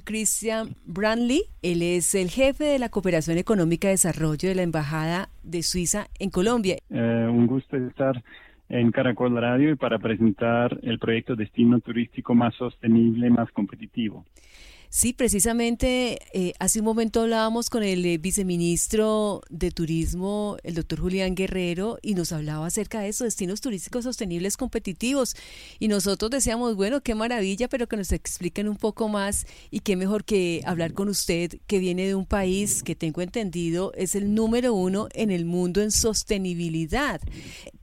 Christian Brandley. Él es el jefe de la Cooperación Económica y Desarrollo de la Embajada de Suiza en Colombia. Eh, un gusto estar en Caracol Radio y para presentar el proyecto Destino Turístico más sostenible, más competitivo. Sí, precisamente eh, hace un momento hablábamos con el eh, viceministro de Turismo, el doctor Julián Guerrero, y nos hablaba acerca de eso, destinos turísticos sostenibles competitivos. Y nosotros decíamos, bueno, qué maravilla, pero que nos expliquen un poco más y qué mejor que hablar con usted, que viene de un país que tengo entendido es el número uno en el mundo en sostenibilidad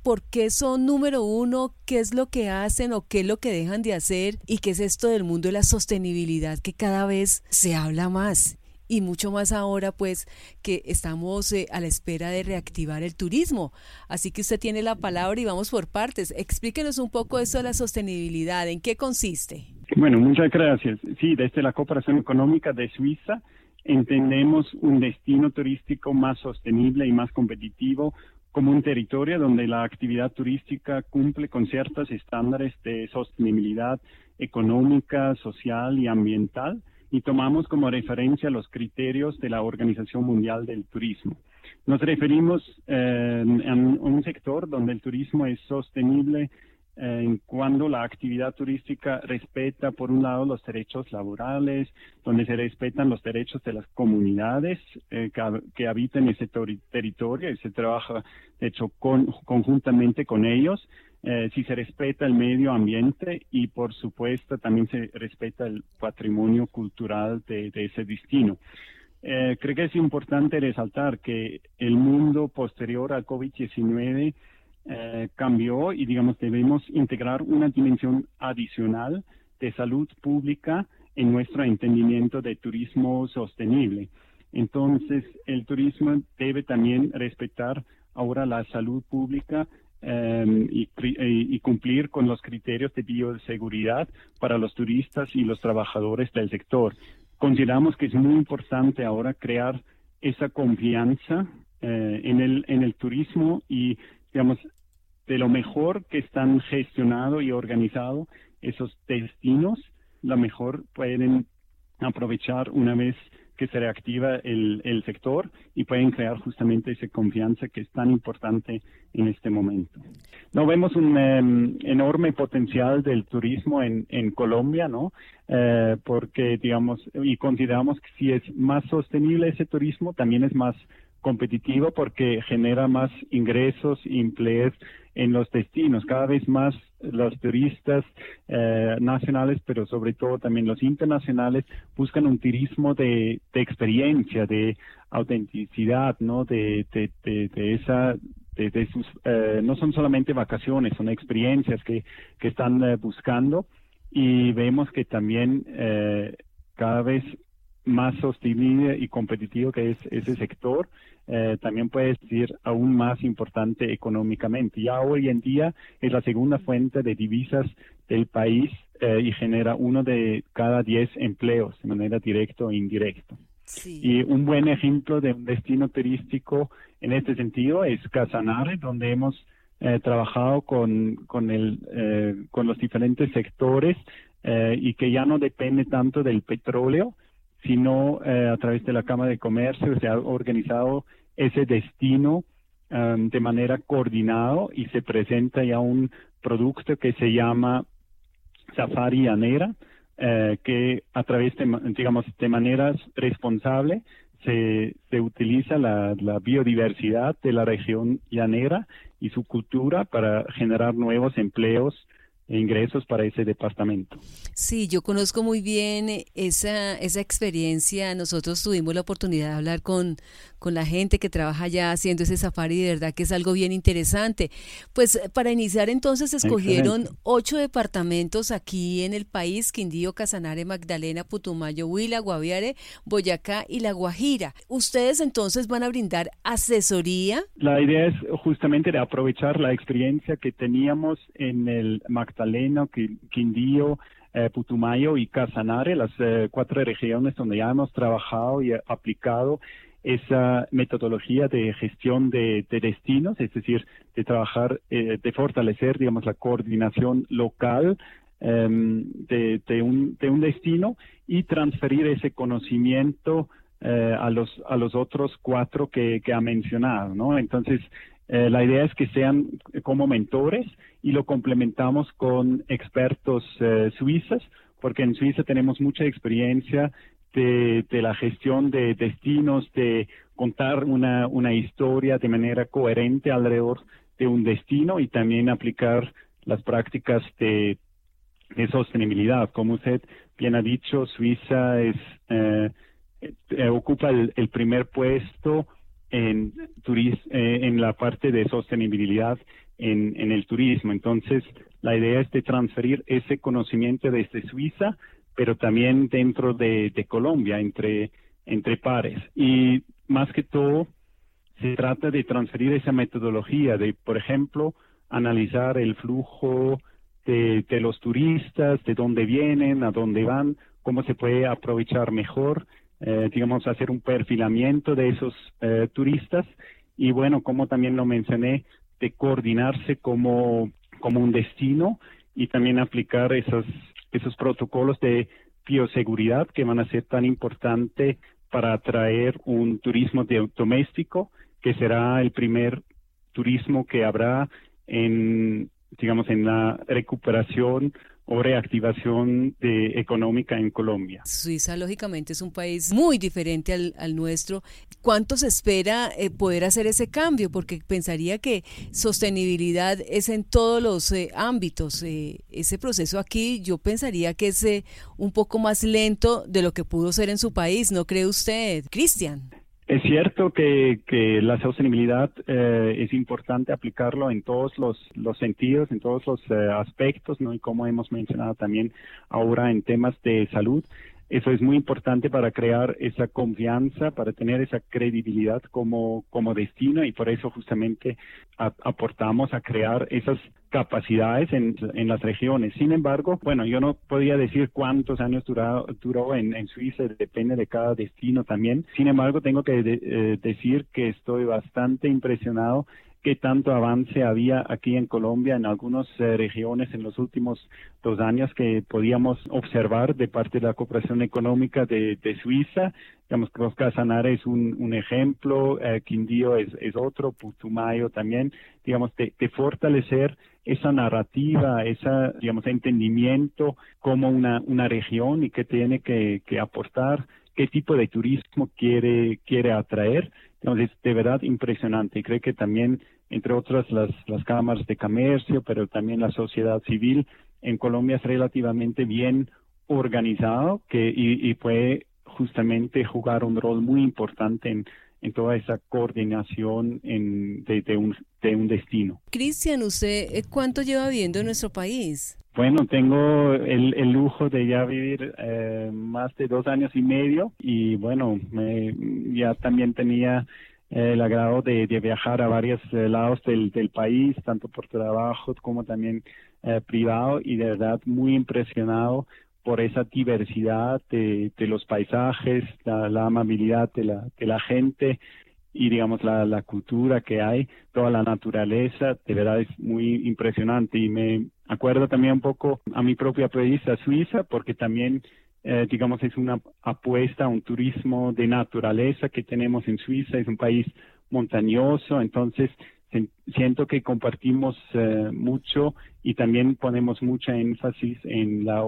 por qué son número uno, qué es lo que hacen o qué es lo que dejan de hacer y qué es esto del mundo de la sostenibilidad que cada vez se habla más y mucho más ahora pues que estamos eh, a la espera de reactivar el turismo. Así que usted tiene la palabra y vamos por partes. Explíquenos un poco eso de la sostenibilidad, ¿en qué consiste? Bueno, muchas gracias. Sí, desde la Cooperación Económica de Suiza entendemos un destino turístico más sostenible y más competitivo como un territorio donde la actividad turística cumple con ciertos estándares de sostenibilidad económica, social y ambiental y tomamos como referencia los criterios de la Organización Mundial del Turismo. Nos referimos eh, a un sector donde el turismo es sostenible en cuando la actividad turística respeta, por un lado, los derechos laborales, donde se respetan los derechos de las comunidades eh, que, habitan ese territorio y se trabaja, de hecho, conjuntamente con ellos, eh, si se respeta el medio ambiente y, por supuesto, también se respeta el patrimonio cultural de, ese destino. Eh, creo que es importante resaltar que el mundo posterior al COVID-19 eh, cambió y digamos debemos integrar una dimensión adicional de salud pública en nuestro entendimiento de turismo sostenible. Entonces, el turismo debe también respetar ahora la salud pública em, y, y, cumplir con los criterios de bioseguridad para los turistas y los trabajadores del sector. Consideramos que es muy importante ahora crear esa confianza eh, en, el, en el turismo y, digamos, de lo mejor que están gestionados y organizados esos destinos, lo mejor pueden aprovechar una vez que se reactiva el, el, sector y pueden crear justamente esa confianza que es tan importante en este momento. No vemos un em, enorme potencial del turismo en, en Colombia, ¿no? Eh, porque, digamos, y consideramos que si es más sostenible ese turismo, también es más competitivo porque genera más ingresos empleos en los destinos. Cada vez más los turistas eh, nacionales, pero sobre todo también los internacionales, buscan un turismo de, experiencia, de autenticidad, ¿no? De, de, esa de, sus, eh, no son solamente vacaciones, son experiencias que, que están eh, buscando y vemos que también cada vez más sostenible y competitivo que es ese sector, eh, también puede ser aún más importante económicamente. Ya hoy en día es la segunda fuente de divisas del país eh, y genera uno de cada diez empleos de manera directa o indirecta. Y un buen ejemplo de un destino turístico en este sentido es Casanare, donde hemos eh, trabajado con, con, el, con los diferentes sectores y que ya no depende tanto del petróleo, sino eh, a través de la Cámara de Comercio se ha organizado ese destino um, de manera coordinada y se presenta ya un producto que se llama Safari Llanera, eh, que a través de, digamos, de manera responsable se, se utiliza la, biodiversidad de la región llanera y su cultura para generar nuevos empleos ingresos para ese departamento. Sí, yo conozco muy bien esa, esa experiencia. Nosotros tuvimos la oportunidad de hablar con, con la gente que trabaja allá haciendo ese safari, de verdad que es algo bien interesante. Pues para iniciar entonces escogieron ocho departamentos aquí en el país, Quindío, Casanare, Magdalena, Putumayo, Huila, Guaviare, Boyacá y La Guajira. ¿Ustedes entonces van a brindar asesoría? La idea es justamente de aprovechar la experiencia que teníamos en el Magdalena Magdalena, Quindío, eh, Putumayo y Casanare, las eh, cuatro regiones donde ya hemos trabajado y aplicado esa metodología de gestión de, destinos, es decir, de trabajar, eh, de fortalecer, digamos, la coordinación local em, de, un, de un destino y transferir ese conocimiento eh, a los a los otros cuatro que, que ha mencionado, ¿no? Entonces eh, la idea es que sean como mentores y lo complementamos con expertos eh, suizos, porque en Suiza tenemos mucha experiencia de, la gestión de destinos, de contar una, una historia de manera coherente alrededor de un destino y también aplicar las prácticas de, de sostenibilidad. Como usted bien ha dicho, Suiza es eh, eh, ocupa el, primer puesto en, eh, en la parte de sostenibilidad en, en, el turismo. Entonces, la idea es de transferir ese conocimiento desde Suiza, pero también dentro de, de Colombia, entre, entre pares. Y más que todo, se trata de transferir esa metodología, de, por ejemplo, analizar el flujo de, de los turistas, de dónde vienen, a dónde van, cómo se puede aprovechar mejor eh, digamos, hacer un perfilamiento de esos eh, turistas. Y bueno, como también lo mencioné, de coordinarse como, como un destino y también aplicar esos, esos protocolos de bioseguridad que van a ser tan importantes para atraer un turismo doméstico, que será el primer turismo que habrá en, digamos, en la recuperación o reactivación de, económica en Colombia. Suiza, lógicamente, es un país muy diferente al, nuestro. ¿Cuánto se espera eh, poder hacer ese cambio? Porque pensaría que sostenibilidad es en todos los eh, ámbitos. Eh, ese proceso aquí yo pensaría que es un poco más lento de lo que pudo ser en su país, ¿no cree usted, Cristian? Es cierto que, que la sostenibilidad eh, es importante aplicarlo en todos los, los sentidos, en todos los eh, aspectos, ¿no? Y como hemos mencionado también ahora en temas de salud, eso es muy importante para crear esa confianza, para tener esa credibilidad como, como destino y por eso justamente aportamos a crear esas capacidades en, en, las regiones. Sin embargo, bueno, yo no podría decir cuántos años duró, duró en, en, Suiza, depende de cada destino también. Sin embargo, tengo que eh, decir que estoy bastante impresionado qué tanto avance había aquí en Colombia en algunas eh, regiones en los últimos dos años que podíamos observar de parte de la cooperación económica de, Suiza. Digamos, Casanare es un, un ejemplo, eh, Quindío es, otro, Putumayo también, digamos, de, fortalecer esa narrativa, ese, digamos, entendimiento como una, una región y que tiene que, que aportar qué tipo de turismo quiere, quiere atraer. Entonces, de verdad impresionante. Y creo que también entre otras las, las cámaras de comercio, pero también la sociedad civil en Colombia es relativamente bien organizado que, y, puede justamente jugar un rol muy importante en, en toda esa coordinación en, de, un, de un destino. Cristian, ¿usted eh, cuánto lleva viviendo en nuestro país? Bueno, tengo el, el lujo de ya vivir eh, más de dos años y medio y bueno, me, ya también tenía el agrado de, viajar a varios eh, lados del, país, tanto por trabajo como también eh, privado, y de verdad muy impresionado por esa diversidad de, los paisajes, la, amabilidad de la, de la gente y digamos la, cultura que hay, toda la naturaleza, de verdad es muy impresionante. Y me acuerdo también un poco a mi propia país, a Suiza, porque también eh, digamos, es una apuesta a un turismo de naturaleza que tenemos en Suiza, es un país montañoso, entonces siento que compartimos eh, mucho y también ponemos mucha énfasis en la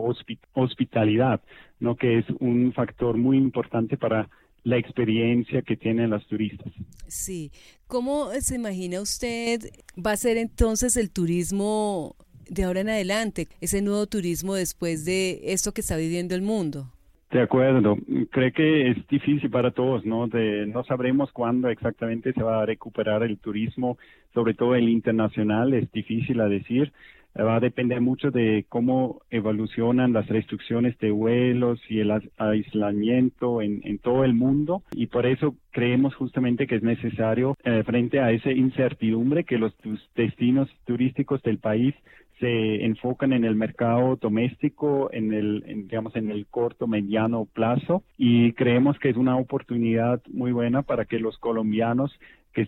hospitalidad, ¿no? que es un factor muy importante para la experiencia que tienen los turistas. Sí, ¿cómo se imagina usted va a ser entonces el turismo de ahora en adelante, ese nuevo turismo después de esto que está viviendo el mundo? De acuerdo, creo que es difícil para todos, ¿no? De, no sabremos cuándo exactamente se va a recuperar el turismo, sobre todo el internacional, es difícil a decir. Va a depender mucho de cómo evolucionan las restricciones de vuelos y el aislamiento en, en todo el mundo y por eso creemos justamente que es necesario, eh, frente a esa incertidumbre, que los destinos turísticos del país se enfocan en el mercado doméstico, en el, digamos, en el corto, mediano plazo y creemos que es una oportunidad muy buena para que los colombianos que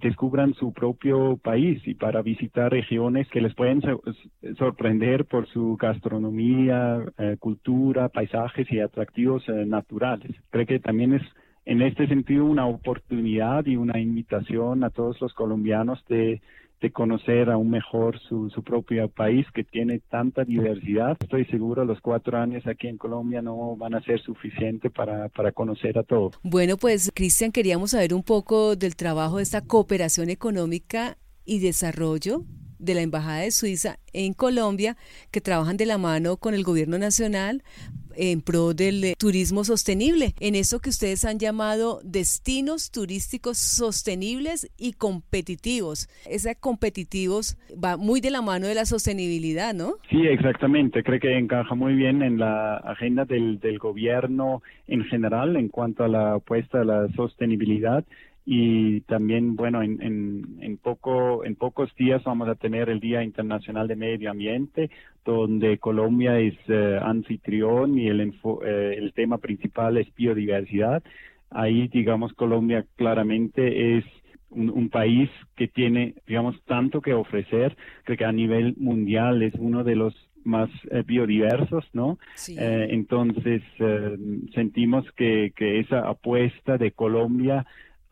descubran, su propio país y para visitar regiones que les pueden sorprender por su gastronomía, eh, cultura, paisajes y atractivos eh, naturales. Creo que también es en este sentido una oportunidad y una invitación a todos los colombianos de de conocer aún mejor su, su propio país que tiene tanta diversidad. Estoy seguro los cuatro años aquí en Colombia no van a ser suficientes para, para conocer a todos. Bueno, pues Cristian, queríamos saber un poco del trabajo de esta cooperación económica y desarrollo de la Embajada de Suiza en Colombia, que trabajan de la mano con el gobierno nacional en pro del eh, turismo sostenible, en eso que ustedes han llamado destinos turísticos sostenibles y competitivos. Ese competitivos va muy de la mano de la sostenibilidad, ¿no? Sí, exactamente. Creo que encaja muy bien en la agenda del, del gobierno en general en cuanto a la apuesta a la sostenibilidad y también bueno en, en, poco en pocos días vamos a tener el Día Internacional de Medio Ambiente donde Colombia es eh, anfitrión y el eh, el tema principal es biodiversidad ahí digamos Colombia claramente es un, país que tiene digamos tanto que ofrecer creo que a nivel mundial es uno de los más eh, biodiversos, ¿no? entonces sentimos que, que esa apuesta de Colombia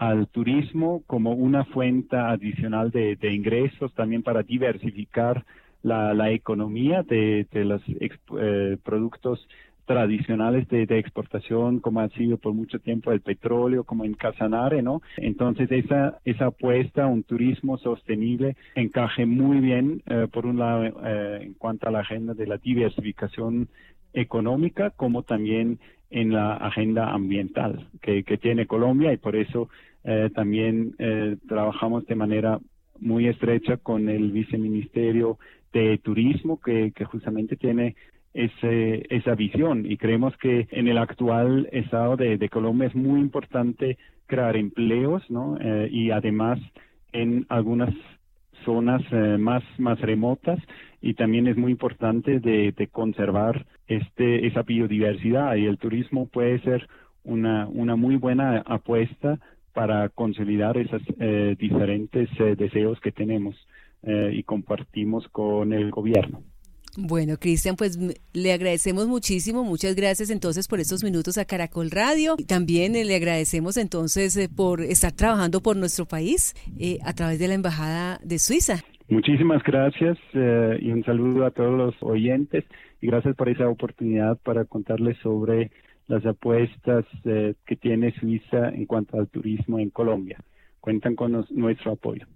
al turismo como una fuente adicional de, ingresos, también para diversificar la, economía de, los eh, productos tradicionales de, exportación, como ha sido por mucho tiempo el petróleo, como en Casanare, ¿no? Entonces, esa, esa apuesta a un turismo sostenible encaje muy bien, eh, por un lado, eh, en cuanto a la agenda de la diversificación económica, como también en la agenda ambiental que tiene Colombia y por eso eh, también eh, trabajamos de manera muy estrecha con el viceministerio de turismo que, justamente tiene ese, esa visión. Y creemos que en el actual estado de, Colombia es muy importante crear empleos ¿no? Eh, y además en algunas zonas más más remotas. Y también es muy importante de, conservar este esa biodiversidad. Y el turismo puede ser una una muy buena apuesta para consolidar esos eh, diferentes eh, deseos que tenemos eh, y compartimos con el gobierno. Bueno, Cristian, pues le agradecemos muchísimo, muchas gracias entonces por estos minutos a Caracol Radio. También le agradecemos entonces por estar trabajando por nuestro país a través de la Embajada de Suiza. Muchísimas gracias y un saludo a todos los oyentes y gracias por esa oportunidad para contarles sobre las apuestas eh, que tiene Suiza en cuanto al turismo en Colombia. Cuentan con nuestro apoyo.